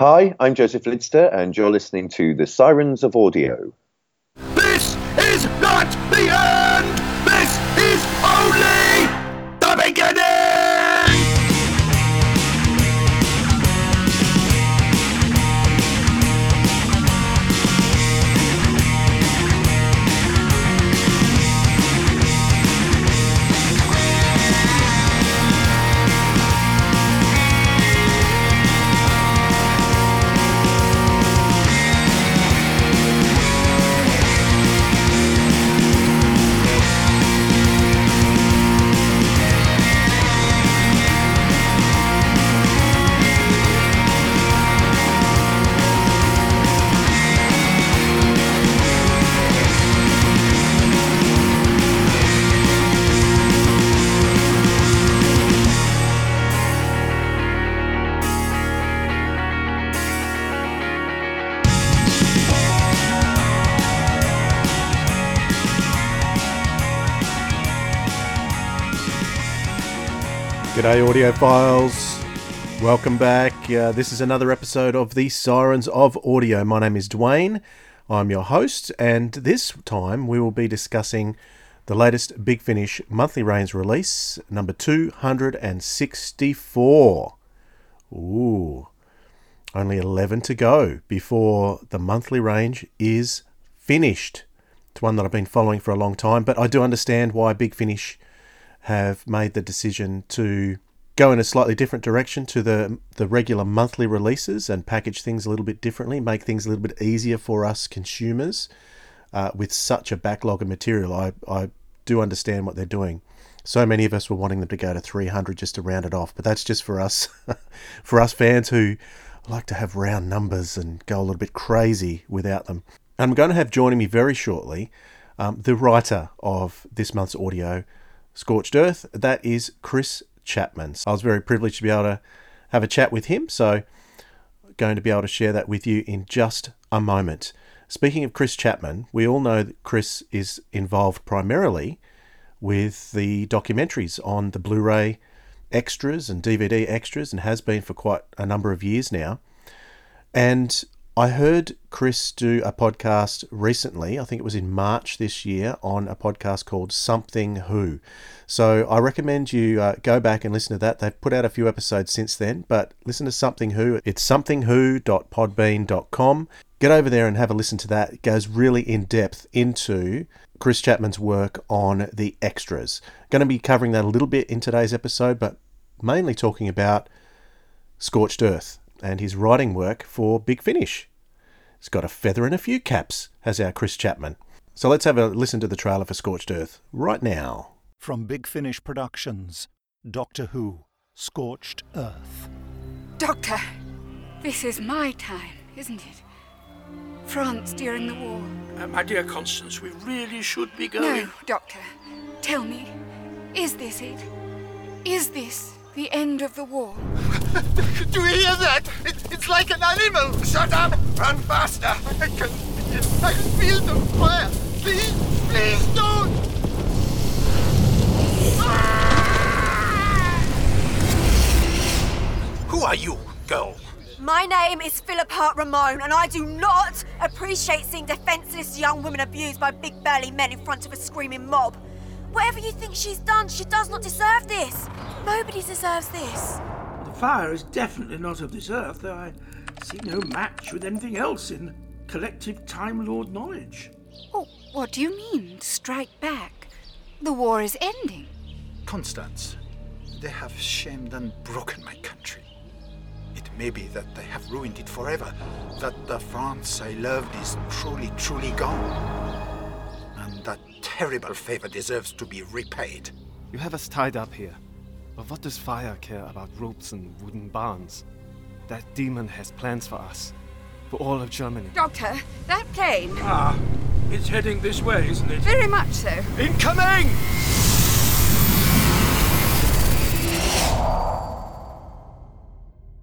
Hi, I'm Joseph Lidster, and you're listening to The Sirens of Audio. This is not the end! G'day, audiophiles. Welcome back. Uh, this is another episode of the Sirens of Audio. My name is Dwayne. I'm your host, and this time we will be discussing the latest Big Finish monthly range release, number 264. Ooh, only 11 to go before the monthly range is finished. It's one that I've been following for a long time, but I do understand why Big Finish have made the decision to go in a slightly different direction to the the regular monthly releases and package things a little bit differently, make things a little bit easier for us consumers uh, with such a backlog of material. I, I do understand what they're doing. So many of us were wanting them to go to 300 just to round it off, but that's just for us, for us fans who like to have round numbers and go a little bit crazy without them. I'm going to have joining me very shortly um, the writer of this month's audio, Scorched Earth. That is Chris Chapman. I was very privileged to be able to have a chat with him, so going to be able to share that with you in just a moment. Speaking of Chris Chapman, we all know that Chris is involved primarily with the documentaries on the Blu ray extras and DVD extras and has been for quite a number of years now. And I heard Chris do a podcast recently, I think it was in March this year, on a podcast called Something Who. So I recommend you uh, go back and listen to that. They've put out a few episodes since then, but listen to Something Who. It's somethingwho.podbean.com. Get over there and have a listen to that. It goes really in depth into Chris Chapman's work on the extras. Going to be covering that a little bit in today's episode, but mainly talking about Scorched Earth and his writing work for Big Finish. He's got a feather and a few caps, has our Chris Chapman. So let's have a listen to the trailer for Scorched Earth right now. From Big Finish Productions, Doctor Who, Scorched Earth. Doctor, this is my time, isn't it? France during the war. Uh, my dear Constance, we really should be going. No, Doctor. Tell me, is this it? Is this the end of the war? Do you hear that? It's like an animal. Shut up! Run faster! I can, I can feel the fire. Please, please don't. Who are you, girl? My name is Philip Hart Ramone, and I do not appreciate seeing defenseless young women abused by big burly men in front of a screaming mob. Whatever you think she's done, she does not deserve this. Nobody deserves this. The fire is definitely not of this earth, though I see no match with anything else in collective Time Lord knowledge. Oh, what do you mean, strike back? The war is ending. Constance, they have shamed and broken my country. It may be that they have ruined it forever, that the France I loved is truly, truly gone. And that terrible favor deserves to be repaid. You have us tied up here. But what does fire care about ropes and wooden barns? That demon has plans for us. For all of Germany. Doctor, that plane. Ah, it's heading this way, isn't it? Very much so. Incoming!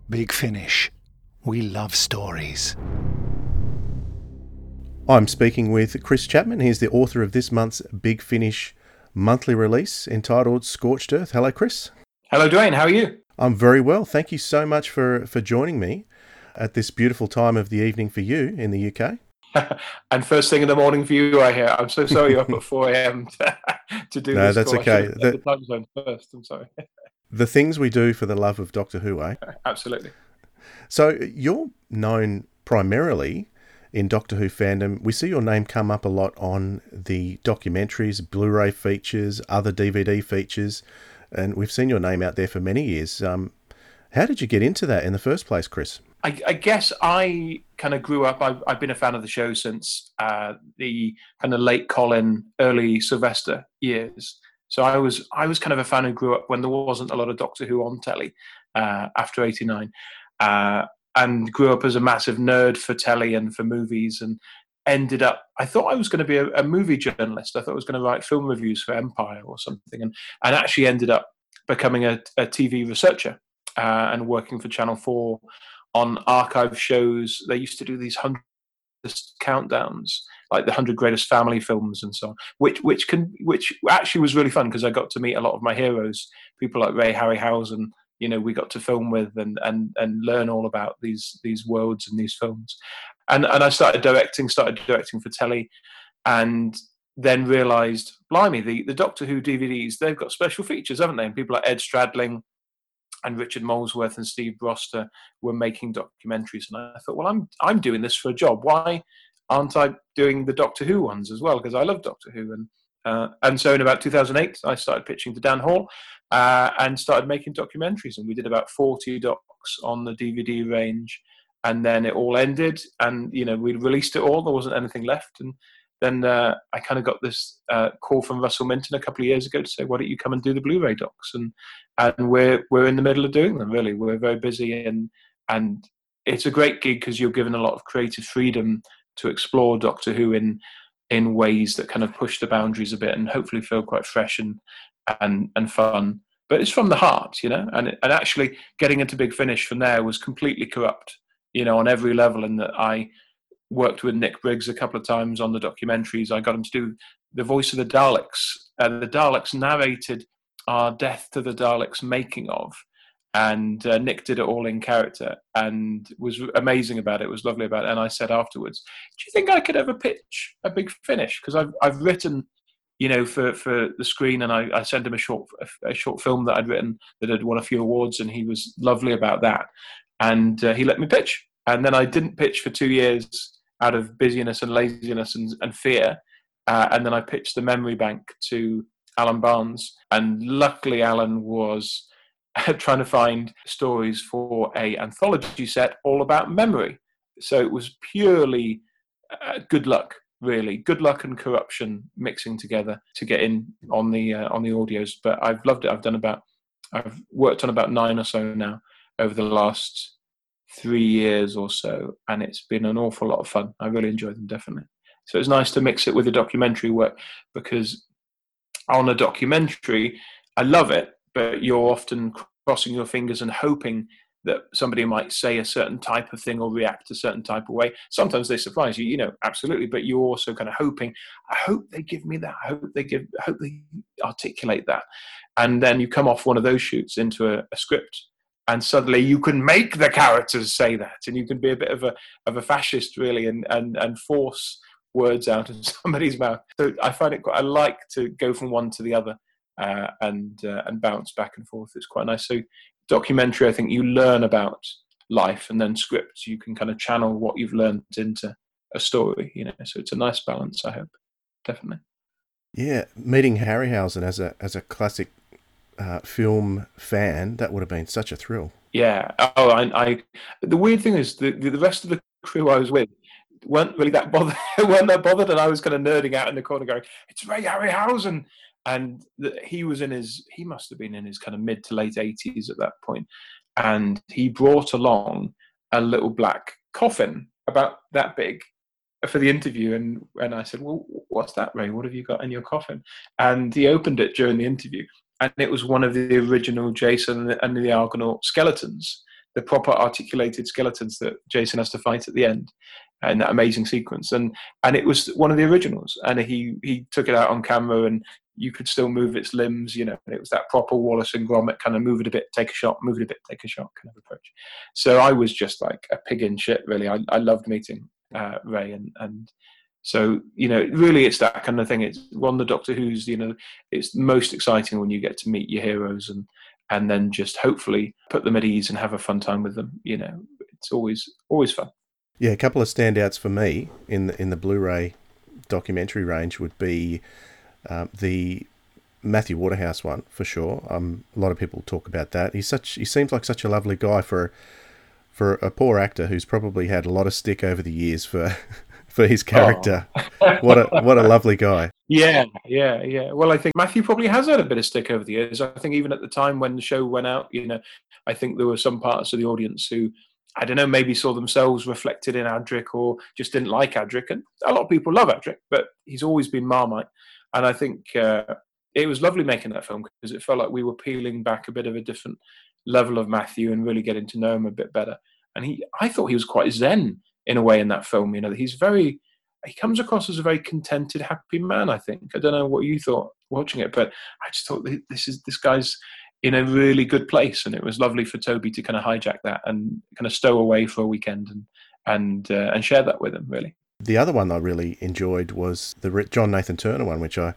Big Finish. We love stories. I'm speaking with Chris Chapman. He's the author of this month's Big Finish monthly release entitled Scorched Earth. Hello, Chris. Hello, Dwayne. How are you? I'm very well. Thank you so much for, for joining me. at this beautiful time of the evening for you in the UK. and first thing in the morning for you, I hear. I'm so sorry you're up at 4 a.m. to, to do No, this. that's call. I okay. should have said The- The time zone first. I'm sorry. The things we do for the love of Doctor Who, eh? Absolutely. So you're known primarily in Doctor Who fandom. We see your name come up a lot on the documentaries, Blu-ray features, other DVD features, and we've seen your name out there for many years. Um, how did you get into that in the first place, Chris? I, I guess I kind of grew up. I've, I've been a fan of the show since uh, the kind of late Colin, early Sylvester years. So I was I was kind of a fan who grew up when there wasn't a lot of Doctor Who on telly uh, after '89, uh, and grew up as a massive nerd for telly and for movies, and ended up. I thought I was going to be a, a movie journalist. I thought I was going to write film reviews for Empire or something, and and actually ended up becoming a, a TV researcher uh, and working for Channel Four on archive shows. They used to do these hundred countdowns, like the hundred greatest family films and so on, which which can which actually was really fun because I got to meet a lot of my heroes, people like Ray Harryhausen. You know, we got to film with and and and learn all about these these worlds and these films, and and I started directing, started directing for telly, and then realised, blimey, the the Doctor Who DVDs they've got special features, haven't they? And people like Ed Stradling and Richard Molesworth and Steve Broster were making documentaries, and I thought, well, I'm I'm doing this for a job. Why aren't I doing the Doctor Who ones as well? Because I love Doctor Who, and uh, and so in about 2008, I started pitching to Dan Hall uh, and started making documentaries, and we did about 40 docs on the DVD range, and then it all ended, and you know we released it all. There wasn't anything left, and then uh, I kind of got this uh, call from Russell Minton a couple of years ago to say, "Why don't you come and do the Blu-ray docs?" and and we're we're in the middle of doing them. Really, we're very busy, and and it's a great gig because you're given a lot of creative freedom to explore Doctor Who in in ways that kind of push the boundaries a bit and hopefully feel quite fresh and and and fun. But it's from the heart, you know. And and actually getting into Big Finish from there was completely corrupt, you know, on every level. And that I worked with Nick Briggs a couple of times on the documentaries. I got him to do the voice of the Daleks, and the Daleks narrated our Death to the Daleks making of. And uh, Nick did it all in character and was amazing about it. Was lovely about it. And I said afterwards, "Do you think I could ever pitch a big finish? Because I've I've written, you know, for, for the screen, and I, I sent him a short a, short film that I'd written that had won a few awards, and he was lovely about that. And uh, he let me pitch. And then I didn't pitch for two years out of busyness and laziness and, and fear. Uh, and then I pitched the memory bank to Alan Barnes, and luckily Alan was trying to find stories for a anthology set all about memory. So it was purely uh, good luck, really, good luck and corruption mixing together to get in on the uh, on the audios. But I've loved it. I've done about, I've worked on about nine or so now over the last three years or so, and it's been an awful lot of fun. I really enjoy them definitely. So it's nice to mix it with the documentary work because on a documentary, I love it, but you're often crossing your fingers and hoping that somebody might say a certain type of thing or react a certain type of way. Sometimes they surprise you, you know, absolutely, but you're also kind of hoping, I hope they give me that. I hope they give, I hope they articulate that. And then you come off one of those shoots into a, a script and suddenly you can make the characters say that and you can be a bit of a of a fascist really and and and force words out of somebody's mouth. So i find it quite i like to go from one to the other uh, and uh, and bounce back and forth. It's quite nice. So documentary i think you learn about life and then scripts you can kind of channel what you've learned into a story you know. So it's a nice balance i hope. Definitely. Yeah, meeting Harryhausen as a as a classic uh, film fan, that would have been such a thrill. Yeah. Oh, I. I the weird thing is the the rest of the crew I was with weren't really that bothered. weren't that bothered, and I was kind of nerding out in the corner, going, "It's Ray Harryhausen," and the, he was in his. He must have been in his kind of mid to late eighties at that point, and he brought along a little black coffin about that big for the interview and and I said well what's that Ray what have you got in your coffin and he opened it during the interview and it was one of the original Jason and the Argonaut skeletons, the proper articulated skeletons that Jason has to fight at the end, and that amazing sequence. And and it was one of the originals. And he he took it out on camera and you could still move its limbs. You know, and it was that proper Wallace and Gromit kind of move it a bit, take a shot, move it a bit, take a shot kind of approach. So I was just like a pig in shit, really. I, I loved meeting uh, Ray and and so you know, really, it's that kind of thing. It's one the Doctor Who's. You know, it's most exciting when you get to meet your heroes and and then just hopefully put them at ease and have a fun time with them. You know, it's always always fun. Yeah, a couple of standouts for me in the in the Blu-ray documentary range would be um, the Matthew Waterhouse one for sure. Um, a lot of people talk about that. He's such he seems like such a lovely guy for for a poor actor who's probably had a lot of stick over the years for for his character. Oh. what a what a lovely guy. Yeah, yeah, yeah. Well, I think Matthew probably has had a bit of stick over the years. I think even at the time when the show went out, you know, I think there were some parts of the audience who I don't know, maybe saw themselves reflected in Adric or just didn't like Adric. And a lot of people love Adric, but he's always been Marmite. And I think uh, it was lovely making that film because it felt like we were peeling back a bit of a different level of Matthew and really getting to know him a bit better. And he, I thought he was quite zen in a way in that film. You know, he's very he comes across as a very contented, happy man. I think. I don't know what you thought watching it, but I just thought this is this guy's in a really good place, and it was lovely for Toby to kind of hijack that and kind of stow away for a weekend and and uh, and share that with him. Really. The other one I really enjoyed was the John Nathan Turner one, which I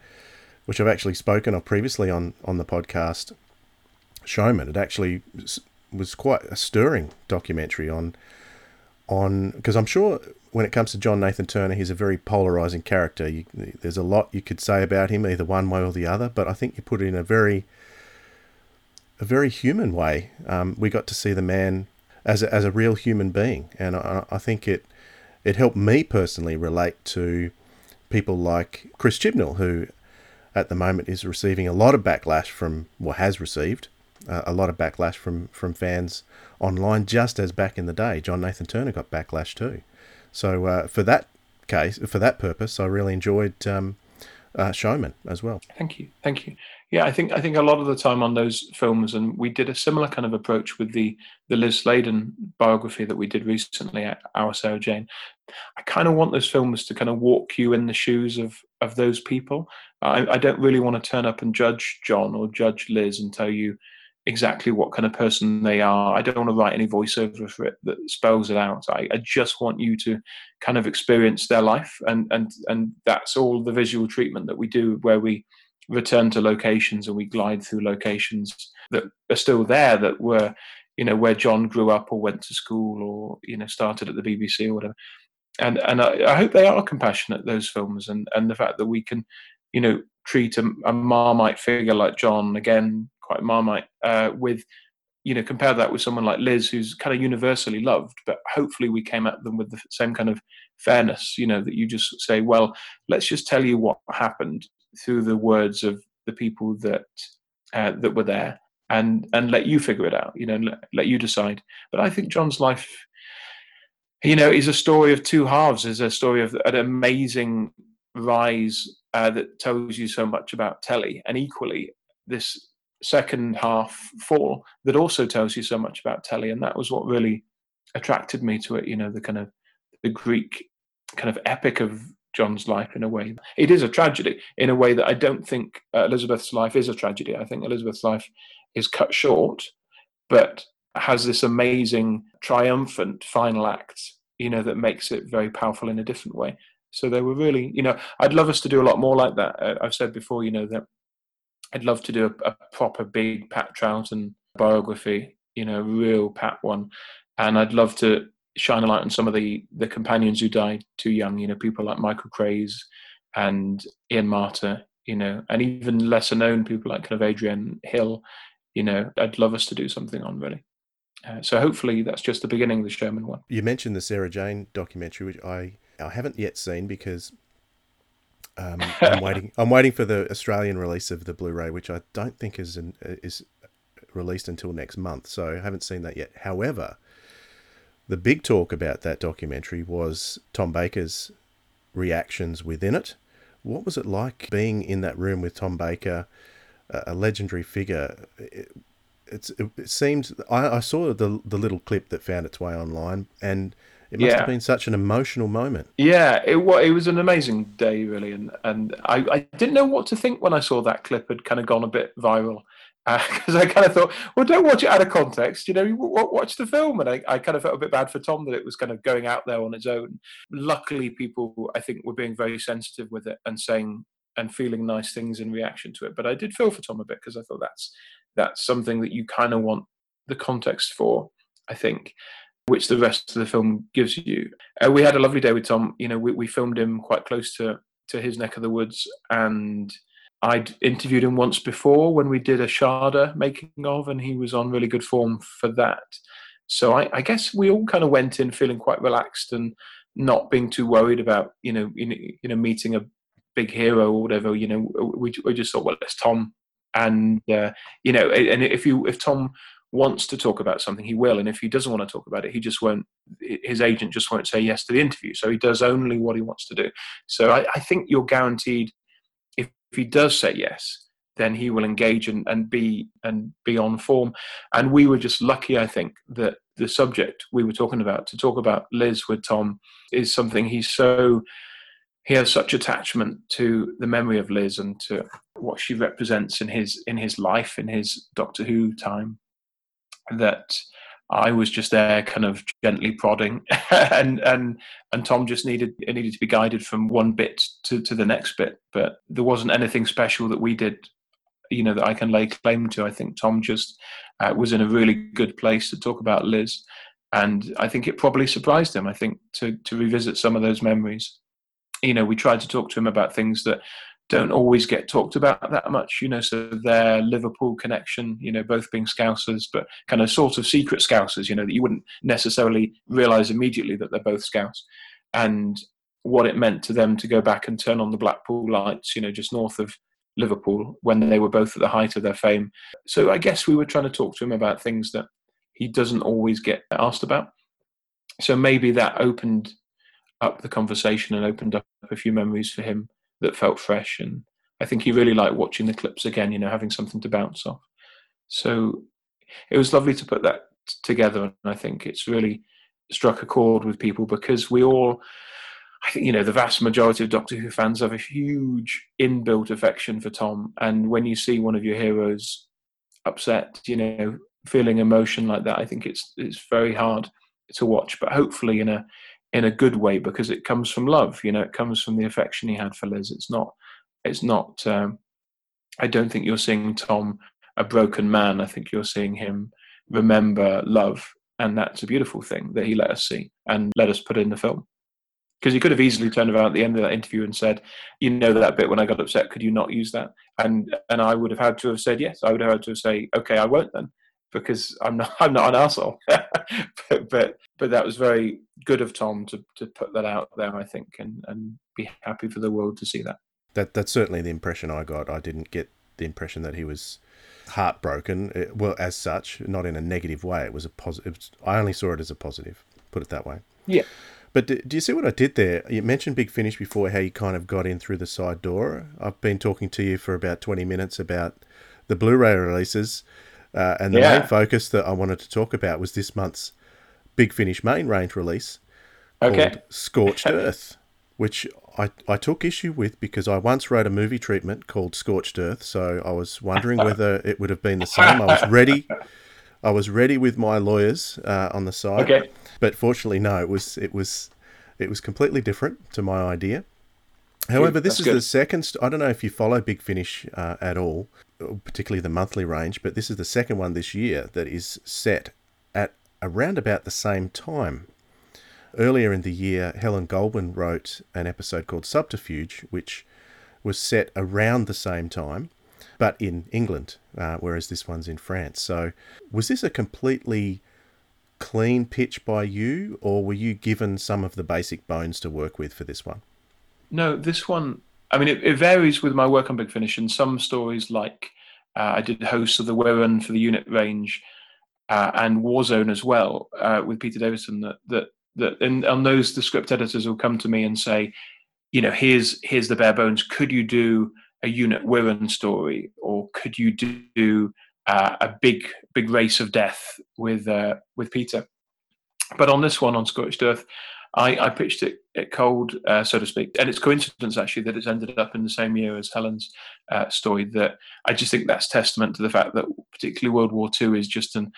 which I've actually spoken of previously on on the podcast. Showman. It actually was quite a stirring documentary on on because I'm sure when it comes to John Nathan Turner, he's a very polarizing character. You, there's a lot you could say about him, either one way or the other. But I think you put it in a very a very human way. Um, we got to see the man as a, as a real human being, and I, I think it it helped me personally relate to people like Chris Chibnall, who at the moment is receiving a lot of backlash from, well, has received uh, a lot of backlash from, from fans online, just as back in the day, John Nathan Turner got backlash too. So uh, for that case, for that purpose, I really enjoyed um, uh, Showman as well. Thank you, thank you. Yeah, I think I think a lot of the time on those films, and we did a similar kind of approach with the the Liz Sladen biography that we did recently at Our Sarah Jane. I kind of want those films to kind of walk you in the shoes of of those people. I, I don't really want to turn up and judge John or judge Liz and tell you exactly what kind of person they are. I don't want to write any voiceover for it that spells it out. I, I, just want you to kind of experience their life, and and and that's all the visual treatment that we do, where we return to locations and we glide through locations that are still there that were, you know, where John grew up or went to school or you know started at the BBC or whatever. And and I, I hope they are compassionate those films, and and the fact that we can, you know, treat a, a Marmite figure like John again quite Marmite uh, with you know compare that with someone like Liz who's kind of universally loved but hopefully we came at them with the same kind of fairness you know that you just say well let's just tell you what happened through the words of the people that uh, that were there and and let you figure it out you know let, let you decide. But I think John's life you know is a story of two halves. Is a story of an amazing rise uh, that tells you so much about telly and equally this second half fall that also tells you so much about telly. And that was what really attracted me to it you know the kind of the greek kind of epic of john's life in a way. It is a tragedy in a way that i don't think uh, elizabeth's life is a tragedy. I think elizabeth's life is cut short but has this amazing triumphant final act you know that makes it very powerful in a different way. So they were really you know i'd love us to do a lot more like that. Uh, i've said before you know that I'd love to do a, a proper big Pat Troughton biography, you know, real Pat one, and I'd love to shine a light on some of the the companions who died too young. You know, people like Michael Craze and Ian Marter. You know, and even lesser known people like kind of Adrienne Hill. You know, I'd love us to do something on really. Uh, so hopefully that's just the beginning of the Sherman one. You mentioned the Sarah Jane documentary, which I I haven't yet seen because um, I'm waiting. I'm waiting for the Australian release of the Blu-ray, which I don't think is an, is released until next month. So I haven't seen that yet. However, the big talk about that documentary was Tom Baker's reactions within it. What was it like being in that room with Tom Baker, a legendary figure? It, it, it seemed I, I saw the the little clip that found its way online, and It must Yeah. have been such an emotional moment. Yeah, it was it was an amazing day really, and and I, I didn't know what to think when I saw that clip had kind of gone a bit viral uh, because I kind of thought, well, don't watch it out of context, you know, you wa- watch the film, and I, I kind of felt a bit bad for Tom that it was kind of going out there on its own. Luckily, people I think were being very sensitive with it and saying and feeling nice things in reaction to it, but I did feel for Tom a bit because I thought that's that's something that you kind of want the context for, I think which the rest of the film gives you. Uh, we had a lovely day with Tom. You know, we, we filmed him quite close to to his neck of the woods, and I'd interviewed him once before when we did a Shada making of, and he was on really good form for that. So I, I guess we all kind of went in feeling quite relaxed and not being too worried about you know you know, meeting a big hero or whatever. You know, we we just thought, well, it's Tom, and uh, you know, and if you if Tom wants to talk about something, he will. And if he doesn't want to talk about it, he just won't. His agent just won't say yes to the interview. So he does only what he wants to do. So I, I think you're guaranteed. If, if he does say yes, then he will engage and, and be and be on form. And we were just lucky, I think, that the subject we were talking about to talk about Liz with Tom is something he's so he has such attachment to the memory of Liz and to what she represents in his in his life in his Doctor Who time that I was just there, kind of gently prodding, and and and Tom just needed it needed to be guided from one bit to to the next bit. But there wasn't anything special that we did, you know, that I can lay claim to. I think Tom just uh, was in a really good place to talk about Liz, and I think it probably surprised him. I think to to revisit some of those memories. You know, we tried to talk to him about things that don't always get talked about that much, you know. So their Liverpool connection, you know, both being Scousers, but kind of sort of secret Scousers, you know, that you wouldn't necessarily realise immediately that they're both Scouts, and what it meant to them to go back and turn on the Blackpool lights, you know, just north of Liverpool when they were both at the height of their fame. So I guess we were trying to talk to him about things that he doesn't always get asked about. So maybe that opened up the conversation and opened up a few memories for him that felt fresh. And I think he really liked watching the clips again, you know, having something to bounce off. So it was lovely to put that together. And I think it's really struck a chord with people because we all, I think, you know, the vast majority of Doctor Who fans have a huge inbuilt affection for Tom. And when you see one of your heroes upset, you know, feeling emotion like that, I think it's it's very hard to watch. But hopefully in a in a good way because it comes from love. You know, it comes from the affection he had for Liz. It's not. It's not. Um, I don't think you're seeing Tom a broken man. I think you're seeing him remember love, and that's a beautiful thing that he let us see and let us put in the film. Because he could have easily turned around at the end of that interview and said, "You know that bit when I got upset. Could you not use that?" And and I would have had to have said yes. I would have had to say, "Okay, I won't then." Because I'm not I'm not an asshole. but, but but that was very good of Tom to to put that out there, I think, and and be happy for the world to see that. That that's certainly the impression I got. I didn't get the impression that he was heartbroken. It- well, as such, not in a negative way. It was a positive. I only saw it as a positive. Put it that way. Yeah. But do, do you see what I did there? You mentioned Big Finish before, how you kind of got in through the side door. I've been talking to you for about 20 minutes about the Blu ray releases, uh, and the Yeah. main focus that I wanted to talk about was this month's Big Finish main range release Okay. called Scorched Earth, which I, I took issue with because I once wrote a movie treatment called Scorched Earth, so I was wondering whether it would have been the same. I was ready. I was ready with my lawyers uh, on the side. Okay. But fortunately, no. It was it was it was completely different to my idea. However, this that's is good. the second. St- I don't know if you follow Big Finish uh, at all, particularly the monthly range, but this is the second one this year that is set at around about the same time. Earlier in the year, Helen Goldwyn wrote an episode called Subterfuge, which was set around the same time, but in England, uh, whereas this one's in France. So, was this a completely clean pitch by you, or were you given some of the basic bones to work with for this one? No, this one. I mean, it, it varies with my work on Big Finish. And some stories, like uh, I did hosts of the Wirrn for the unit range uh, and Warzone as well uh, with Peter Davison. That that that and on those, the script editors will come to me and say, you know, here's here's the bare bones. Could you do a unit Wirrn story, or could you do uh, a big big race of death with uh, with Peter? but on this one on Scorched Earth, I, I pitched it, it cold, uh, so to speak, and it's coincidence actually that it's ended up in the same year as Helen's uh, story. That I just think that's testament to the fact that particularly World War II is just an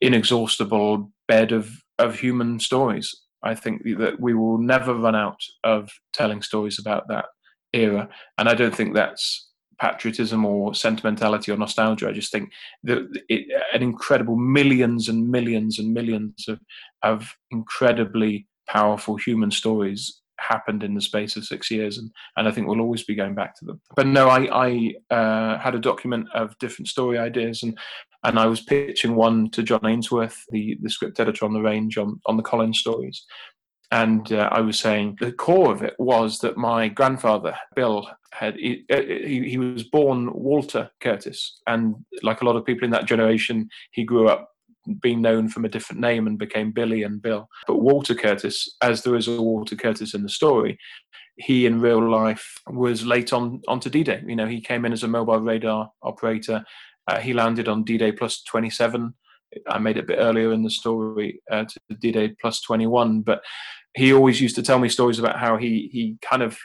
inexhaustible bed of of human stories. I think that we will never run out of telling stories about that era, and I don't think that's patriotism or sentimentality or nostalgia. I just think that it, an incredible millions and millions and millions of of incredibly powerful human stories happened in the space of six years, and, and I think we'll always be going back to them. But no, I, I uh, had a document of different story ideas, and and I was pitching one to John Ainsworth, the, the script editor on the range on, on the Colin's stories. And uh, I was saying the core of it was that my grandfather, Bill, had he, uh, he, he was born Walter Curtis, and like a lot of people in that generation, he grew up being known from a different name and became Billy and Bill. But Walter Curtis, as there is a Walter Curtis in the story, he in real life was late on onto D-Day. You know, he came in as a mobile radar operator. Uh, he landed on D-Day plus 27. I made it a bit earlier in the story uh, to D-Day plus 21, but he always used to tell me stories about how he he kind of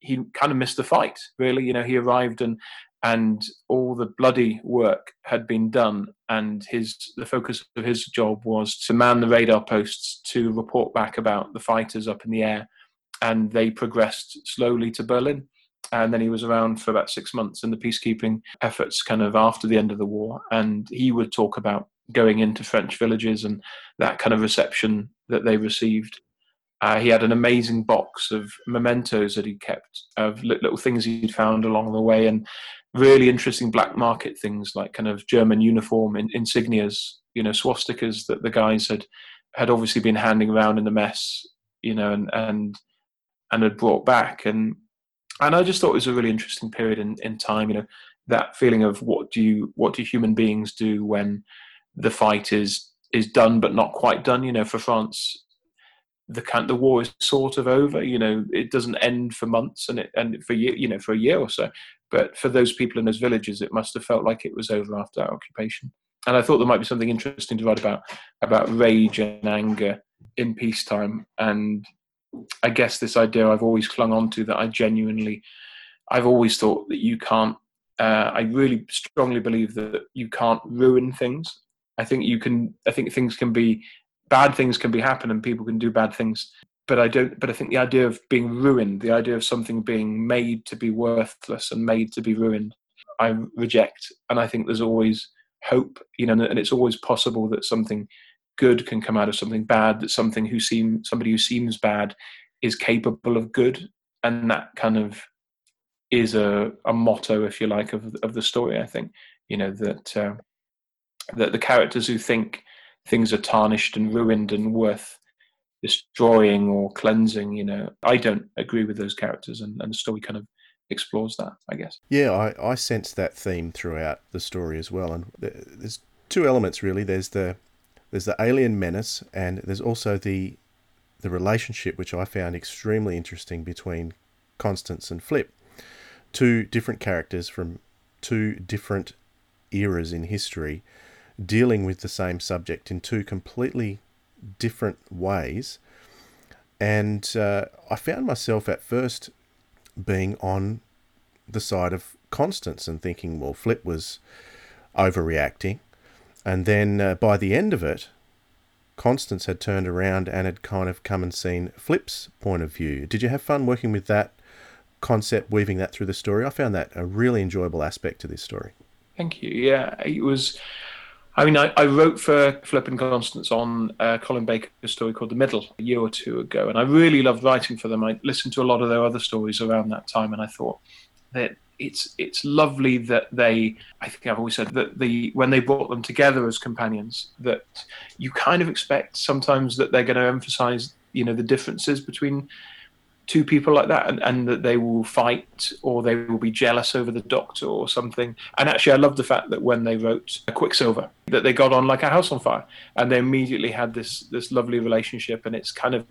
he kind of missed the fight. Really, you know, he arrived and and all the bloody work had been done and his the focus of his job was to man the radar posts to report back about the fighters up in the air and they progressed slowly to berlin. And then he was around for about six months in the peacekeeping efforts kind of after the end of the war and he would talk about going into french villages and that kind of reception that they received. Uh, he had an amazing box of mementos that he kept of little things he'd found along the way and really interesting black market things like kind of German uniform in, insignias, you know, swastikas that the guys had had obviously been handing around in the mess, you know, and and and had brought back and and I just thought it was a really interesting period in, in time, you know, that feeling of what do you what do human beings do when the fight is is done but not quite done, you know, for France the the war is sort of over. You know, it doesn't end for months and it and for year, you know, for a year or so. But for those people in those villages, it must have felt like it was over after that occupation. And I thought there might be something interesting to write about about rage and anger in peacetime. And I guess this idea I've always clung on to that I genuinely, I've always thought that you can't. Uh, I really strongly believe that you can't ruin things. I think you can. I think things can be bad things can be happen and people can do bad things but i don't but i think the idea of being ruined the idea of something being made to be worthless and made to be ruined i reject. And i think there's always hope you know and it's always possible that something good can come out of something bad that something who seem somebody who seems bad is capable of good. And that kind of is a, a motto if you like of of the story i think you know that uh, that the characters who think things are tarnished and ruined and worth destroying or cleansing. You know, I don't agree with those characters, and, and the story kind of explores that, I guess. Yeah, I, I sense that theme throughout the story as well, and there's two elements really. There's the there's the alien menace, and there's also the the relationship which I found extremely interesting between Constance and Flip, two different characters from two different eras in history dealing with the same subject in two completely different ways. And uh, I found myself at first being on the side of Constance and thinking, well, Flip was overreacting. And then uh, by the end of it, Constance had turned around and had kind of come and seen Flip's point of view. Did you have fun working with that concept, weaving that through the story? I found that a really enjoyable aspect to this story. Thank you. Yeah, it was. I mean, I, I wrote for Flip and Constance on uh, Colin Baker's story called The Middle a year or two ago, and I really loved writing for them. I listened to a lot of their other stories around that time, and I thought that it's it's lovely that they. I think I've always said that the when they brought them together as companions, that you kind of expect sometimes that they're going to emphasize, you know, the differences between two people like that and, and that they will fight or they will be jealous over the doctor or something and actually i love the fact that when they wrote quicksilver that they got on like a house on fire and they immediately had this this lovely relationship and it's kind of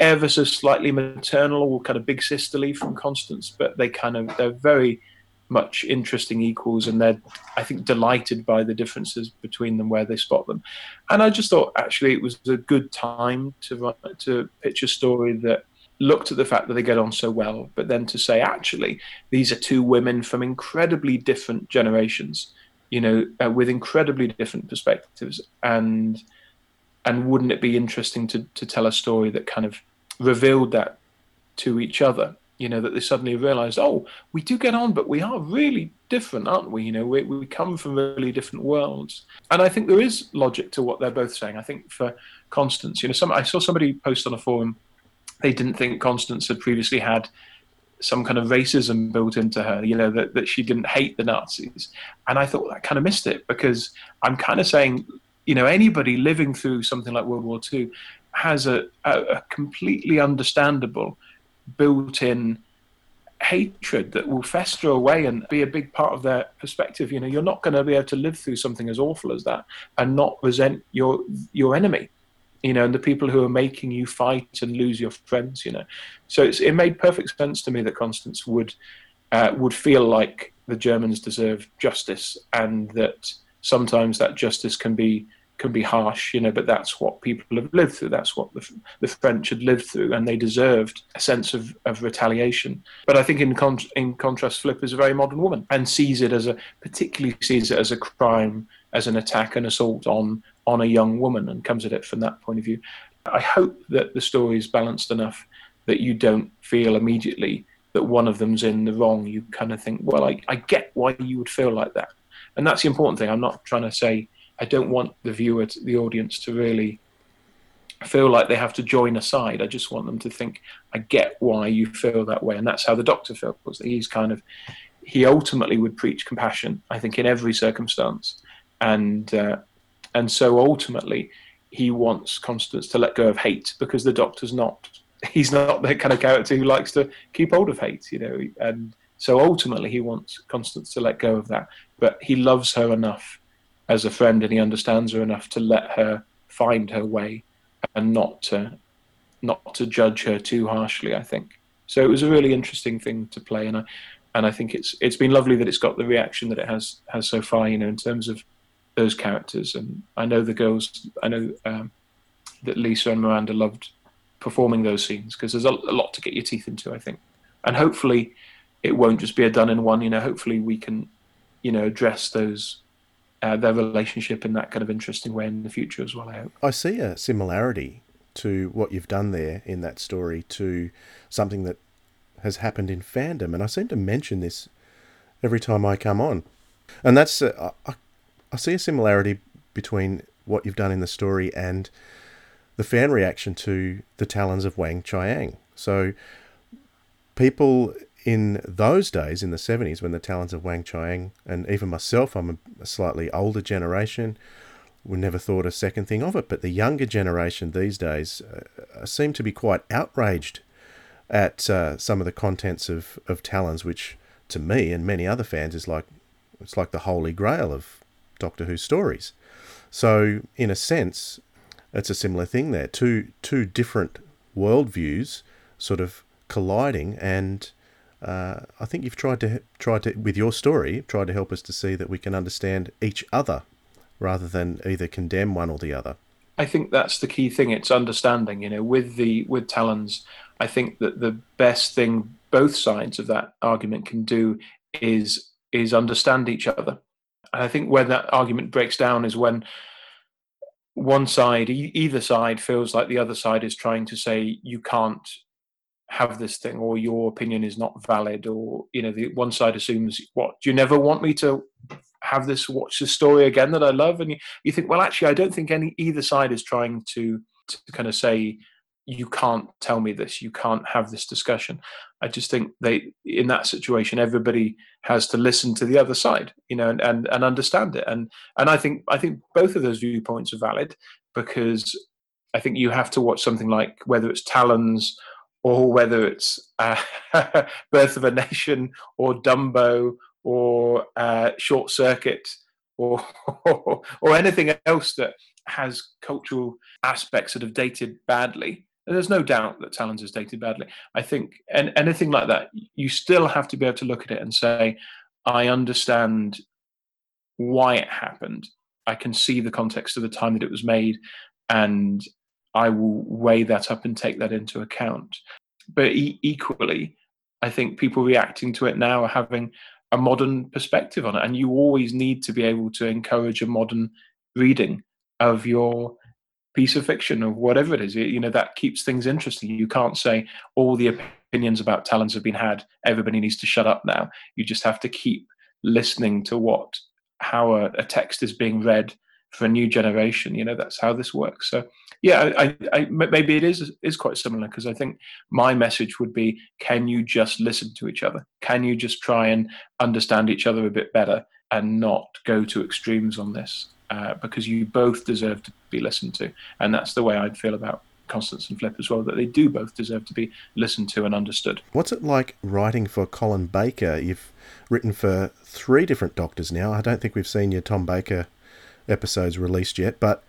ever so slightly maternal or kind of big sisterly from constance but they kind of they're very much interesting equals, and they're, I think, delighted by the differences between them where they spot them. And I just thought actually it was a good time to to pitch a story that looked at the fact that they get on so well, but then to say actually these are two women from incredibly different generations, you know, uh, with incredibly different perspectives, and and wouldn't it be interesting to to tell a story that kind of revealed that to each other you know that they suddenly realized oh we do get on but we are really different aren't we? You know we, we come from really different worlds. And i think there is logic to what they're both saying. I think for constance you know some i saw somebody post on a forum they didn't think constance had previously had some kind of racism built into her you know that, that she didn't hate the nazis and i thought i kind of missed it because i'm kind of saying you know anybody living through something like world war ii has a, a, a completely understandable built-in hatred that will fester away and be a big part of their perspective. You know, you're not going to be able to live through something as awful as that and not resent your your enemy. You know, and the people who are making you fight and lose your friends. You know, so it made perfect sense to me that Constance would uh, would feel like the Germans deserve justice and that sometimes that justice can be can be harsh, you know, but that's what people have lived through. That's what the, the French had lived through, and they deserved a sense of, of retaliation. But I think, in, con- in contrast, Flip is a very modern woman and sees it as a, particularly sees it as a crime, as an attack and assault on on a young woman, and comes at it from that point of view. I hope that the story is balanced enough that you don't feel immediately that one of them's in the wrong. You kind of think, well, I, I get why you would feel like that. And that's the important thing. I'm not trying to say I don't want the viewer, to, the audience, to really feel like they have to join a side. I just want them to think, I get why you feel that way, and that's how the Doctor feels. He's kind of he ultimately would preach compassion, I think, in every circumstance, and uh, and so ultimately he wants Constance to let go of hate because the Doctor's not. He's not the kind of character who likes to keep hold of hate, you know, and so ultimately he wants Constance to let go of that, but he loves her enough as a friend and he understands her enough to let her find her way and not to not to judge her too harshly i think so it was a really interesting thing to play and i and i think it's it's been lovely that it's got the reaction that it has has so far you know in terms of those characters and i know the girls i know um, that lisa and miranda loved performing those scenes because there's a, a lot to get your teeth into i think and hopefully it won't just be a done in one you know hopefully we can you know address those uh, their relationship in that kind of interesting way in the future as well. I hope. I see a similarity to what you've done there in that story to something that has happened in fandom, and I seem to mention this every time I come on, and that's uh, I, I see a similarity between what you've done in the story and the fan reaction to the Talons of Weng-Chiang. So people in those days, in the 70s, when the talons of Weng-Chiang, and even myself, I'm a slightly older generation, we never thought a second thing of it. But the younger generation these days uh, seem to be quite outraged at uh, some of the contents of, of Talons, which to me and many other fans is like it's like the holy grail of Doctor Who stories. So in a sense, it's a similar thing there. Two two different worldviews sort of colliding and uh, I think you've tried to tried to with your story tried to help us to see that we can understand each other rather than either condemn one or the other. I think that's the key thing. It's understanding. You know, with the with Talons, I think that the best thing both sides of that argument can do is is understand each other. And I think when that argument breaks down is when one side, either side, feels like the other side is trying to say you can't have this thing or your opinion is not valid or you know the one side assumes what do you never want me to have this watch the story again that i love? And you, you think well actually i don't think any either side is trying to to kind of say you can't tell me this. You can't have this discussion i just think they in that situation everybody has to listen to the other side you know and and, and understand it and and i think i think both of those viewpoints are valid because i think you have to watch something like whether it's talons or whether it's uh, Birth of a Nation or Dumbo or uh, Short Circuit or, or anything else that has cultural aspects that have dated badly. There's no doubt that Talons is dated badly. I think, and anything like that, you still have to be able to look at it and say, I understand why it happened. I can see the context of the time that it was made, and I will weigh that up and take that into account. But e- equally, I think people reacting to it now are having a modern perspective on it, and you always need to be able to encourage a modern reading of your piece of fiction or whatever it is. You know that keeps things interesting. You can't say all the opinions about Talons have been had. Everybody needs to shut up now. You just have to keep listening to what how a, a text is being read for a new generation. You know that's how this works. So yeah, I, I, maybe it is is quite similar because I think my message would be: Can you just listen to each other? Can you just try and understand each other a bit better and not go to extremes on this? Uh, because you both deserve to be listened to, and that's the way I'd feel about Constance and Flip as well. That they do both deserve to be listened to and understood. What's it like writing for Colin Baker? You've written for three different Doctors now. I don't think we've seen your Tom Baker episodes released yet, but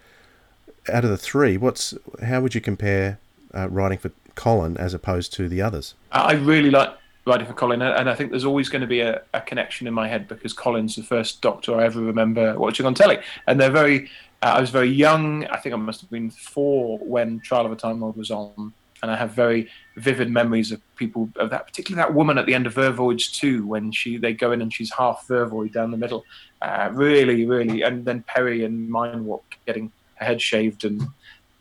out of the three, what's how would you compare uh, writing for Colin as opposed to the others? I really like writing for Colin, and I think there's always going to be a, a connection in my head because Colin's the first Doctor I ever remember watching on telly, and they're very. Uh, I was very young. I think I must have been four when Trial of a Time Lord was on, and I have very vivid memories of people of that, particularly that woman at the end of Vervoids two when she they go in and she's half Vervoid down the middle. Uh, really, really, and then Peri and Mindwarp getting her head shaved and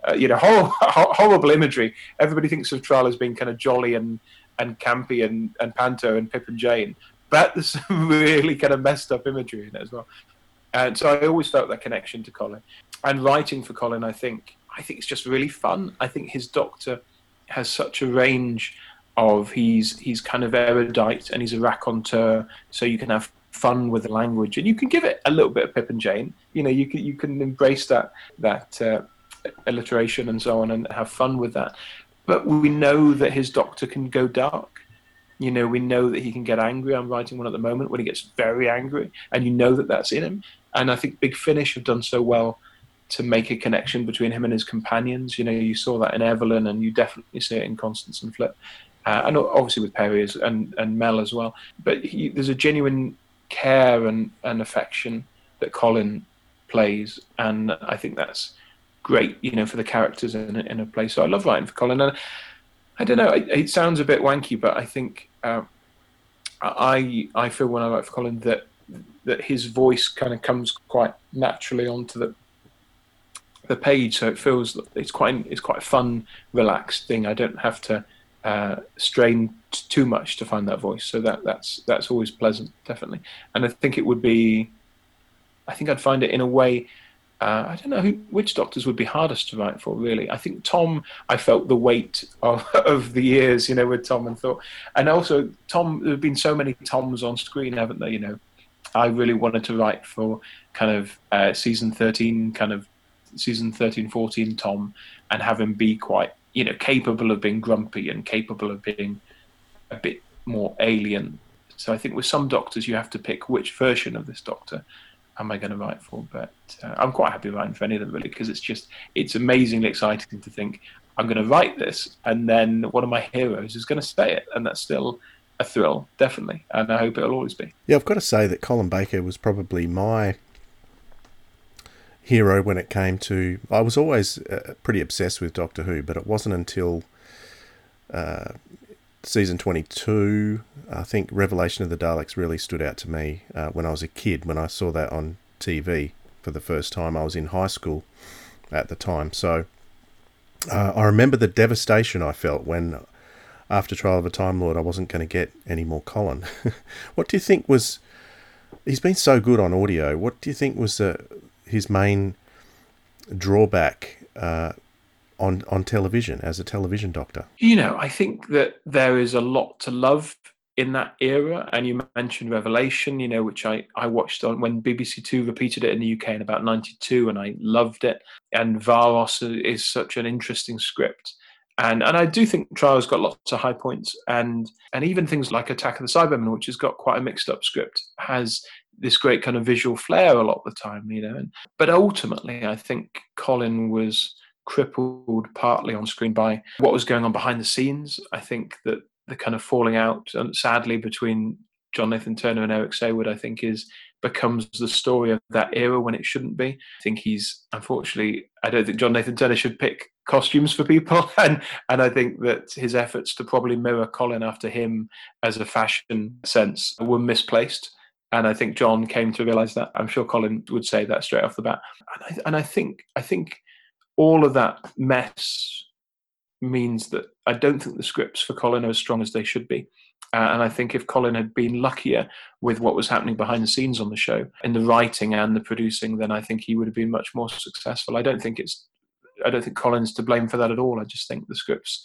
uh, you know hor- horrible imagery. Everybody thinks of Trial as being kind of jolly and and campy and and panto and Pip and Jane, but there's some really kind of messed up imagery in it as well. And so I always felt that connection to Colin. And writing for Colin, I think I think it's just really fun. I think his Doctor has such a range of he's he's kind of erudite and he's a raconteur, so you can have fun with the language, and you can give it a little bit of Pip and Jane. You know, you can you can embrace that that uh, alliteration and so on, and have fun with that. But we know that his doctor can go dark. You know, we know that he can get angry. I'm writing one at the moment when he gets very angry, and you know that that's in him. And I think Big Finish have done so well to make a connection between him and his companions. You know, you saw that in Evelyn, and you definitely see it in Constance and Flip, uh, and obviously with Peri and and Mel as well. But he, there's a genuine care and, and affection that Colin plays, and I think that's great, you know, for the characters in, in a play. So I love writing for Colin, and I don't know, it, it sounds a bit wanky, but I think uh, I I feel when I write for Colin that that his voice kind of comes quite naturally onto the the page, so it feels it's quite it's quite a fun, relaxed thing. I don't have to uh, strain t- too much to find that voice. So that that's that's always pleasant, definitely. And I think it would be, I think I'd find it in a way. Uh, I don't know who, which doctors would be hardest to write for. Really, I think Tom. I felt the weight of, of the years, you know, with Tom and thought, and also Tom. There have been so many Toms on screen, haven't there? You know, I really wanted to write for kind of uh, season thirteen, kind of season 13, 14 Tom, and have him be quite you know, capable of being grumpy and capable of being a bit more alien. So I think with some doctors, you have to pick which version of this doctor am I going to write for. But uh, I'm quite happy writing for any of them really because it's just it's amazingly exciting to think I'm going to write this and then one of my heroes is going to say it, and that's still a thrill, definitely. And I hope it'll always be. Yeah, I've got to say that Colin Baker was probably my hero when it came to. I was always uh, pretty obsessed with Doctor Who, but it wasn't until uh, season 22, I think Revelation of the Daleks really stood out to me uh, when I was a kid, when I saw that on TV for the first time. I was in high school at the time. So uh, I remember the devastation I felt when, after Trial of a Time Lord, I wasn't going to get any more Colin. what do you think was. He's been so good on audio. What do you think was the his main drawback uh, on on television as a television doctor? You know, I think that there is a lot to love in that era. And you mentioned Revelation, you know, which I, I watched on when BBC Two repeated it in the UK in about '92, and I loved it. And Varos is such an interesting script. And and I do think Trial's got lots of high points, and and even things like Attack of the Cybermen, which has got quite a mixed up script, has this great kind of visual flair a lot of the time, you know. But ultimately, I think Colin was crippled partly on screen by what was going on behind the scenes. I think that the kind of falling out, and sadly, between John Nathan Turner and Eric Saward, I think, is becomes the story of that era when it shouldn't be. I think he's unfortunately. I don't think John Nathan Turner should pick costumes for people, and and I think that his efforts to probably mirror Colin after him as a fashion sense were misplaced. And I think John came to realise that. I'm sure Colin would say that straight off the bat. And I, and I think I think all of that mess means that I don't think the scripts for Colin are as strong as they should be. Uh, and I think if Colin had been luckier with what was happening behind the scenes on the show, in the writing and the producing, then I think he would have been much more successful. I don't think it's, I don't think Colin's to blame for that at all. I just think the scripts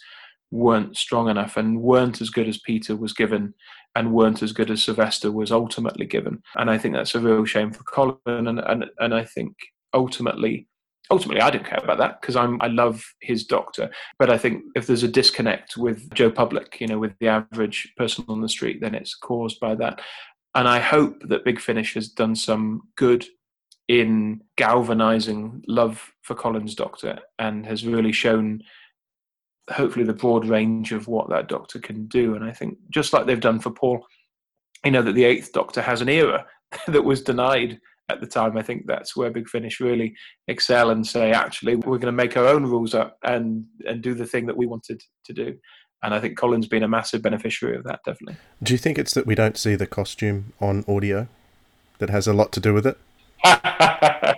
weren't strong enough and weren't as good as Peter was given and weren't as good as Sylvester was ultimately given. And I think that's a real shame for Colin. And, and, and I think ultimately ultimately I don't care about that because I'm I love his doctor. But I think if there's a disconnect with Joe Public, you know, with the average person on the street, then it's caused by that. And I hope that Big Finish has done some good in galvanizing love for Colin's doctor and has really shown hopefully the broad range of what that doctor can do. And I think just like they've done for Paul, you know, that the eighth doctor has an era that was denied at the time. I think that's where Big Finish really excel and say, actually, we're going to make our own rules up and and do the thing that we wanted to do. And I think Colin's been a massive beneficiary of that, definitely. Do you think it's that we don't see the costume on audio that has a lot to do with it? uh,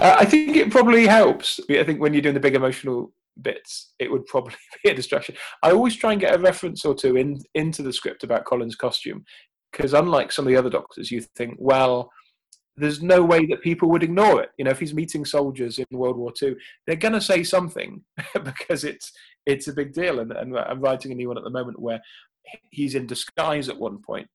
I think it probably helps. I think when you're doing the big emotional bits, it would probably be a distraction. I always try and get a reference or two in into the script about Colin's costume because unlike some of the other doctors, you think, well, there's no way that people would ignore it. You know, if he's meeting soldiers in World War II, they're going to say something because it's it's a big deal. And, and I'm writing a new one at the moment where he's in disguise at one point,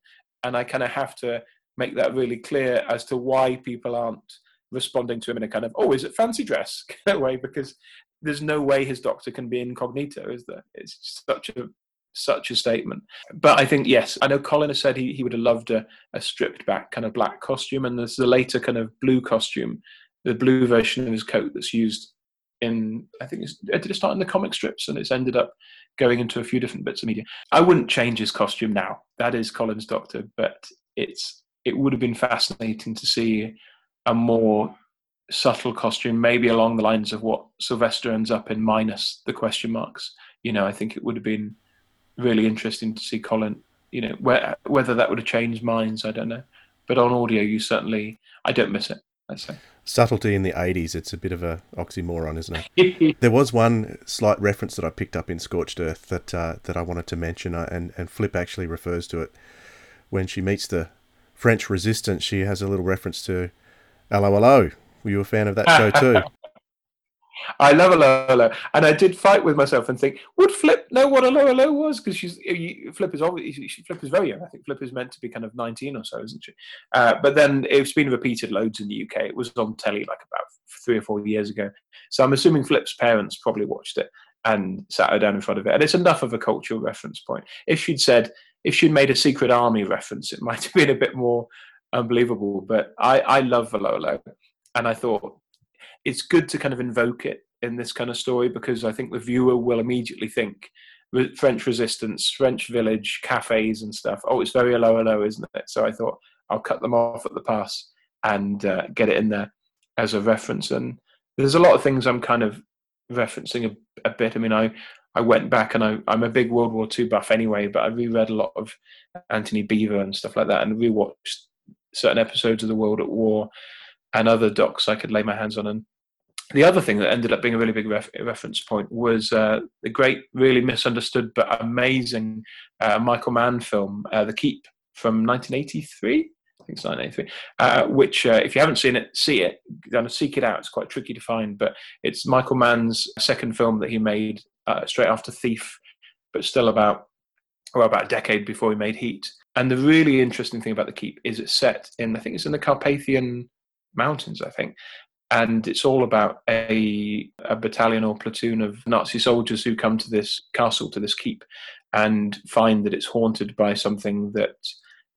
and I kind of have to make that really clear as to why people aren't responding to him in a kind of oh, is it fancy dress kind of way because there's no way his doctor can be incognito, is there? It's such a such a statement. But I think, yes, I know Colin has said he, he would have loved a, a stripped back kind of black costume, and there's the later kind of blue costume, the blue version of his coat that's used in, I think, it's, did it start in the comic strips and it's ended up going into a few different bits of media. I wouldn't change his costume now. That is Colin's Doctor, but it's it would have been fascinating to see a more subtle costume, maybe along the lines of what Sylvester ends up in, minus the question marks. You know, I think it would have been really interesting to see Colin. You know, where, whether that would have changed minds, I don't know. But on audio, you certainly, I don't miss it. Let's say subtlety in the 80s it's a bit of a oxymoron isn't it there was one slight reference that i picked up in scorched earth that uh, that i wanted to mention uh, and and flip actually refers to it when she meets the french resistance she has a little reference to 'Allo 'Allo were you a fan of that show too I love Hello, and I did fight with myself and think, would Flip know what Hello was? Because she's Flip is obviously Flip is very young. I think Flip is meant to be kind of nineteen or so, isn't she? Uh, but then it's been repeated loads in the UK. It was on telly like about three or four years ago. So I'm assuming Flip's parents probably watched it and sat her down in front of it. And it's enough of a cultural reference point. If she'd said, if she'd made a Secret Army reference, it might have been a bit more unbelievable. But I, I love Hello, and I thought it's good to kind of invoke it in this kind of story because I think the viewer will immediately think French resistance, French village, cafes and stuff. Oh, it's very 'Allo 'Allo, isn't it? So I thought I'll cut them off at the pass and uh, get it in there as a reference. And there's a lot of things I'm kind of referencing a, a bit. I mean, I I went back and I, I'm a big World War II buff anyway, but I reread a lot of Antony Beevor and stuff like that, and rewatched certain episodes of The World at War and other docs I could lay my hands on. And the other thing that ended up being a really big ref- reference point was uh, the great, really misunderstood but amazing uh, Michael Mann film, uh, The Keep, from 1983. I think it's 1983. Uh, which, uh, if you haven't seen it, see it. Seek it out. It's quite tricky to find, but it's Michael Mann's second film that he made uh, straight after Thief, but still about well about a decade before he made Heat. And the really interesting thing about The Keep is it's set in, I think it's in the Carpathian Mountains, I think and it's all about a, a battalion or platoon of Nazi soldiers who come to this castle, to this keep, and find that it's haunted by something that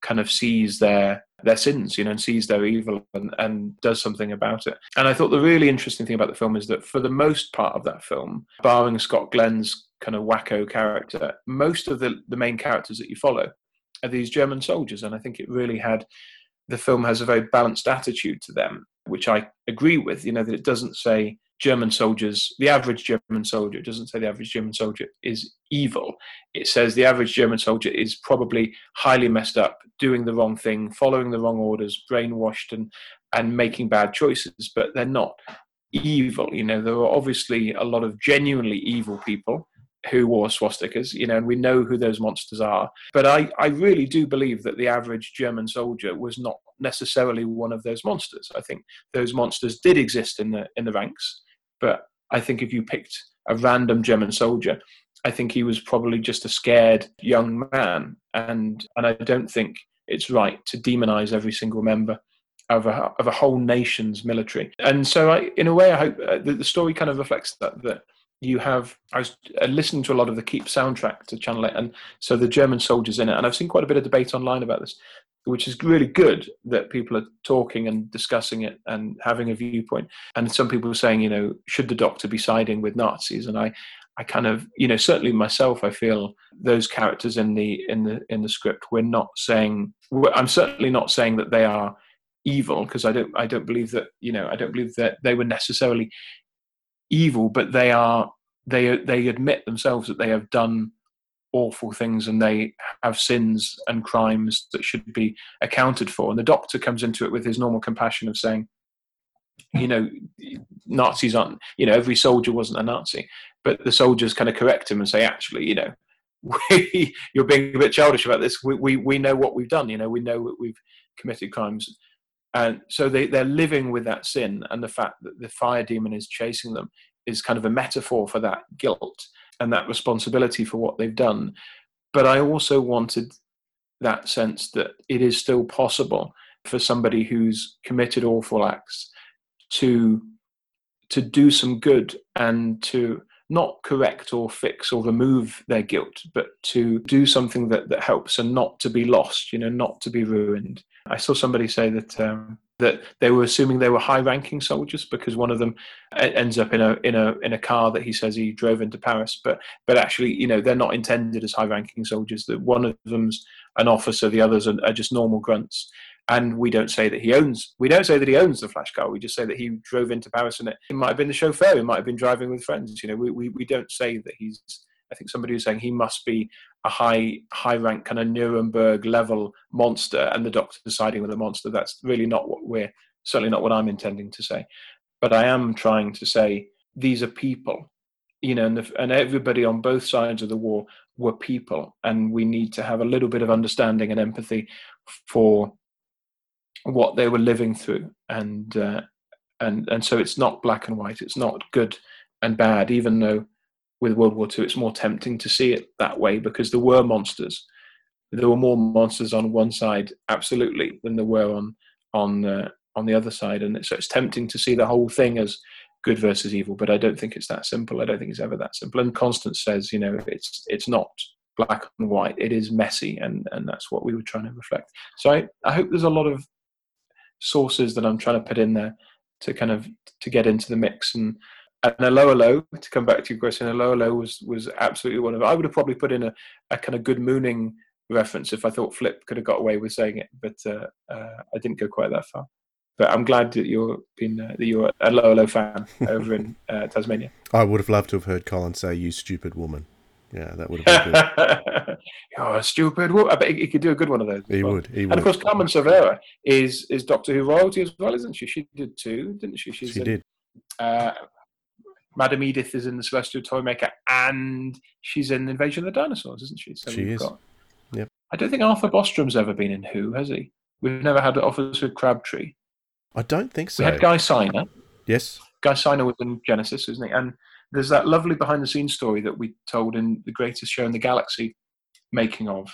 kind of sees their their sins, you know, and sees their evil and, and does something about it. And I thought the really interesting thing about the film is that for the most part of that film, barring Scott Glenn's kind of wacko character, most of the, the main characters that you follow are these German soldiers, and I think it really had the film has a very balanced attitude to them, which I agree with. You know that it doesn't say German soldiers, the average German soldier, doesn't say the average German soldier is evil. It says the average German soldier is probably highly messed up, doing the wrong thing, following the wrong orders, brainwashed, and and making bad choices. But they're not evil. You know, there are obviously a lot of genuinely evil people who wore swastikas, you know, and we know who those monsters are. But I, I really do believe that the average German soldier was not necessarily one of those monsters. I think those monsters did exist in the in the ranks, but I think if you picked a random German soldier, I think he was probably just a scared young man, and and I don't think it's right to demonize every single member of a of a whole nation's military. And so, I, in a way, I hope uh, the story kind of reflects that that you have I was uh, listening to a lot of the Keep soundtrack to Channel 8 and so the German soldiers in it and I've seen quite a bit of debate online about this which is really good that people are talking and discussing it and having a viewpoint. And some people are saying you know should the doctor be siding with Nazis? And I I kind of you know certainly myself I feel those characters in the in the in the script we're not saying I'm certainly not saying that they are evil because I don't I don't believe that you know I don't believe that they were necessarily evil, but they are they they admit themselves that they have done awful things and they have sins and crimes that should be accounted for. And the doctor comes into it with his normal compassion of saying, you know, Nazis aren't, you know, every soldier wasn't a Nazi, but the soldiers kind of correct him and say, actually, you know, we, you're being a bit childish about this. We, we, we know what we've done, you know, we know that we've committed crimes. And so they, they're living with that sin, and the fact that the fire demon is chasing them is kind of a metaphor for that guilt and that responsibility for what they've done. But I also wanted that sense that it is still possible for somebody who's committed awful acts to to do some good and to not correct or fix or remove their guilt, but to do something that, that helps and not to be lost, you know, not to be ruined. I saw somebody say that um, that they were assuming they were high-ranking soldiers because one of them ends up in a in a in a car that he says he drove into Paris, but but actually, you know, they're not intended as high-ranking soldiers. That one of them's an officer, the others are, are just normal grunts. And we don't say that he owns we don't say that he owns the flash car. We just say that he drove into paris and it, it might have been the chauffeur he might have been driving with friends. You know we, we, we don't say that he's i think somebody was saying he must be a high high rank kind of nuremberg level monster and the doctor siding with a monster that's really not what we're certainly not what i'm intending to say but i am trying to say these are people you know and, the, and everybody on both sides of the war were people and we need to have a little bit of understanding and empathy for what they were living through, and uh, and and so it's not black and white. It's not good and bad, even though with World War II it's more tempting to see it that way because there were monsters. There were more monsters on one side, absolutely, than there were on on uh, on the other side, and so it's tempting to see the whole thing as good versus evil. But I don't think it's that simple. I don't think it's ever that simple. And Constance says, you know, it's it's not black and white. It is messy, and and that's what we were trying to reflect. So I, I hope there's a lot of sources that I'm trying to put in there to kind of to get into the mix and and 'Allo 'Allo to come back to your question 'Allo 'Allo was was absolutely one of I would have probably put in a, a kind of good mooning reference if I thought Flip could have got away with saying it but uh, uh, I didn't go quite that far but I'm glad that you're been uh, that you're a lower low fan over in uh, Tasmania I would have loved to have heard Colin say you stupid woman yeah, that would have been good. You're a stupid. Well, I bet he, could do a good one of those. He well. would. He and would. of course, Carmen Silvera is is Doctor Who royalty as well, isn't she? She did too, didn't she? She's she in, did. Madam Edith is in the Celestial Toymaker, and she's in Invasion of the Dinosaurs, isn't she? So she is. Got, yep. I don't think Arthur Bostrom's ever been in Who, has he? We've never had Officer Crabtree. I don't think so. We had Guy Siner. Yes. Guy Siner was in Genesis, isn't he? And there's that lovely behind the scenes story that we told in the greatest show in the galaxy making of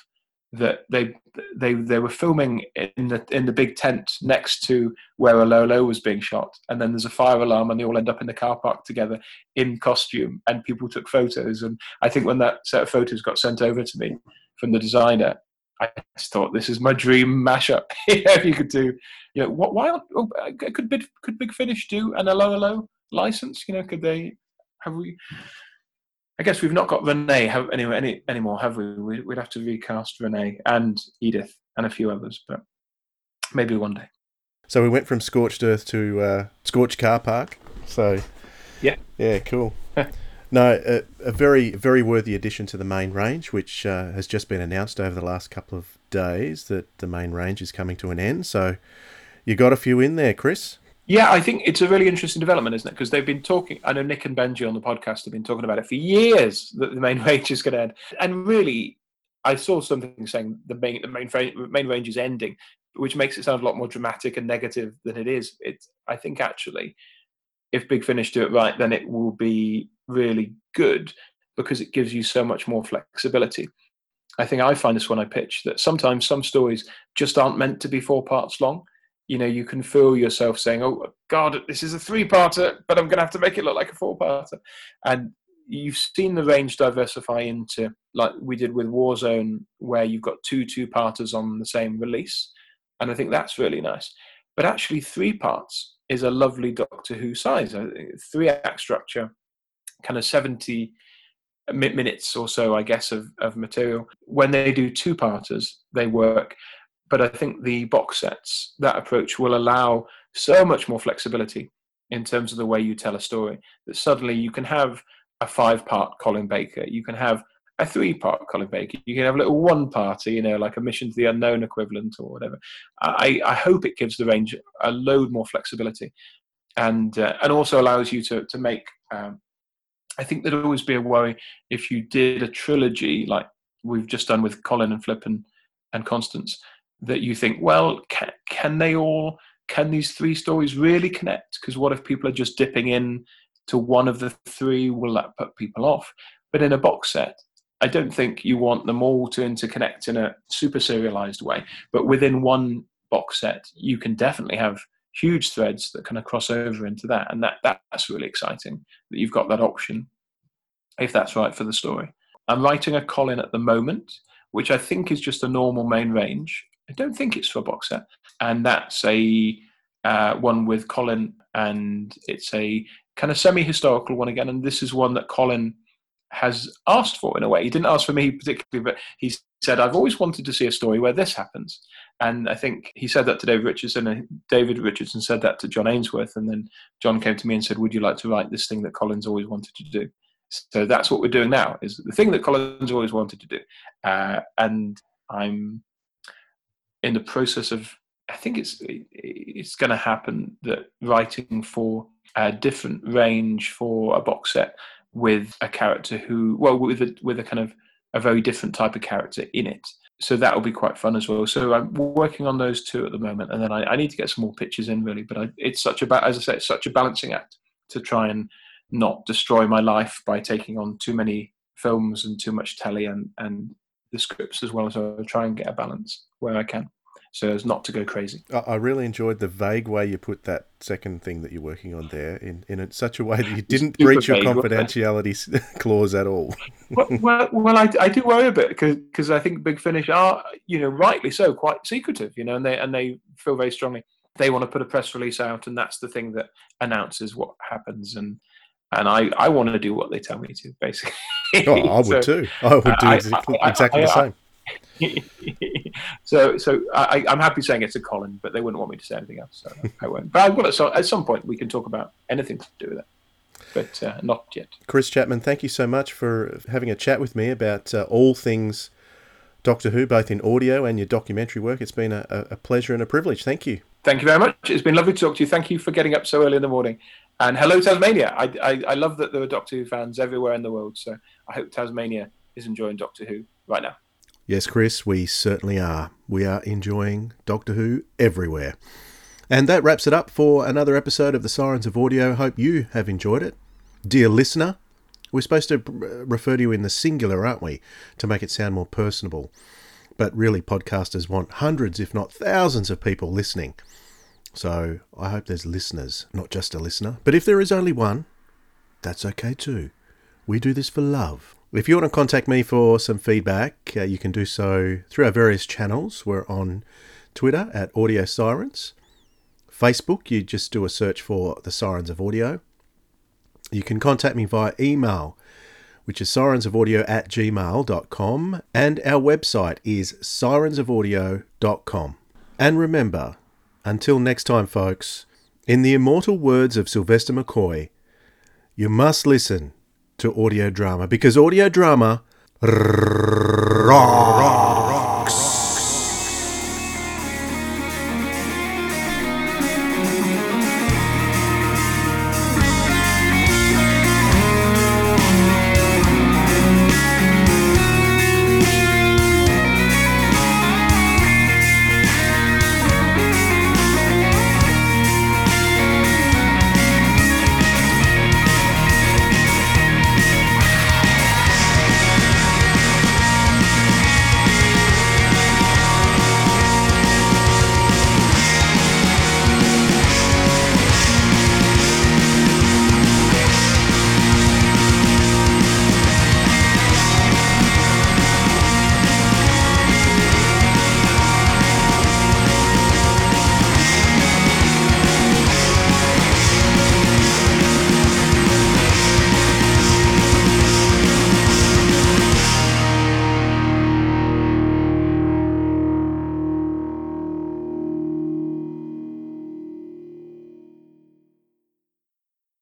that they they they were filming in the in the big tent next to where 'Allo 'Allo was being shot, and then there's a fire alarm, and they all end up in the car park together in costume, and people took photos. And I think when that set of photos got sent over to me from the designer, I just thought this is my dream mashup. if you could do, you know, what? Why? Oh, uh, could big could Big Finish do an Allo license? You know, could they have we I guess we've not got Renee have, anyway any anymore, have we? we? We'd have to recast Renee and Edith and a few others, but maybe one day. So we went from Scorched Earth to uh, Scorched Car Park. So yeah, yeah, cool. no, a, a, very very worthy addition to the main range, which uh, has just been announced over the last couple of days that the main range is coming to an end. So you got a few in there, Chris. Yeah, I think it's a really interesting development, isn't it? Because they've been talking. I know Nick and Benji on the podcast have been talking about it for years that the main range is going to end, and really, I saw something saying the main the main main range is ending, which makes it sound a lot more dramatic and negative than it is. It's I think actually, if Big Finish do it right, then it will be really good because it gives you so much more flexibility. I think I find this when I pitch that sometimes some stories just aren't meant to be four parts long you know you can feel yourself saying oh god this is a three parter but i'm going to have to make it look like a four parter and you've seen the range diversify into like we did with warzone where you've got two two parters on the same release and i think that's really nice. But actually three parts is a lovely doctor who size—a three act structure kind of 70 minutes or so i guess of, of material. When they do two parters they work but I think the box sets, that approach will allow so much more flexibility in terms of the way you tell a story that suddenly you can have a five part Colin Baker, you can have a three part Colin Baker, you can have a little one parter, you know, like a Mission to the Unknown equivalent or whatever. I, I hope it gives the range a load more flexibility and uh, and also allows you to, to make. Um, I think there'd always be a worry if you did a trilogy like we've just done with Colin and Flip and, and Constance that you think, well, can, can they all, can these three stories really connect? Because what if people are just dipping in to one of the three? Will that put people off? But in a box set, I don't think you want them all to interconnect in a super serialized way. But within one box set, you can definitely have huge threads that kind of cross over into that. And that, that's really exciting that you've got that option if that's right for the story. I'm writing a Colin at the moment, which I think is just a normal main range. I don't think it's for a box set, and that's a uh, one with Colin, and it's a kind of semi-historical one again. And this is one that Colin has asked for in a way. He didn't ask for me particularly, but he said, "I've always wanted to see a story where this happens." And I think he said that to David Richardson, and David Richardson said that to John Ainsworth, and then John came to me and said, "Would you like to write this thing that Colin's always wanted to do?" So that's what we're doing now. Is the thing that Colin's always wanted to do, uh, and I'm in the process of I think it's it's going to happen that writing for a different range for a box set with a character who well with a with a kind of a very different type of character in it. So that will be quite fun as well. So I'm working on those two at the moment, and then I, I need to get some more pictures in really. But I, it's such a as I say, it's such a balancing act to try and not destroy my life by taking on too many films and too much telly and and the scripts as well. So I try and get a balance where I can so as not to go crazy. I really enjoyed the vague way you put that second thing that you're working on there in, in such a way that you didn't breach your confidentiality clause at all. well, well, well, I, I do worry a bit because I think Big Finish are, you know, rightly so, quite secretive, you know, and they and they feel very strongly they want to put a press release out, and that's the thing that announces what happens and. And I, I want to do what they tell me to, basically. Oh, I would so, too. I would do exactly, I, I, exactly the same. so, so I, am happy saying it's a Colin, but they wouldn't want me to say anything else, so I won't. But I will. So at some point, we can talk about anything to do with it, but uh, not yet. Chris Chapman, thank you so much for having a chat with me about uh, all things Doctor Who, both in audio and your documentary work. It's been a, a pleasure and a privilege. Thank you. Thank you very much. It's been lovely to talk to you. Thank you for getting up so early in the morning. And hello, Tasmania. I, I, I love that there are Doctor Who fans everywhere in the world. So I hope Tasmania is enjoying Doctor Who right now. Yes, Chris, we certainly are. We are enjoying Doctor Who everywhere. And that wraps it up for another episode of the Sirens of Audio. Hope you have enjoyed it. Dear listener, we're supposed to refer to you in the singular, aren't we, to make it sound more personable. But really, podcasters want hundreds, if not thousands, of people listening. So I hope there's listeners, not just a listener. But if there is only one, that's okay too. We do this for love. If you want to contact me for some feedback, uh, you can do so through our various channels. We're on Twitter at Audio Sirens. Facebook, you just do a search for the Sirens of Audio. You can contact me via email, which is sirensofaudio at gmail.com, and our website is sirensofaudio.com. And remember, until next time, folks, in the immortal words of Sylvester McCoy, you must listen to audio drama because audio drama.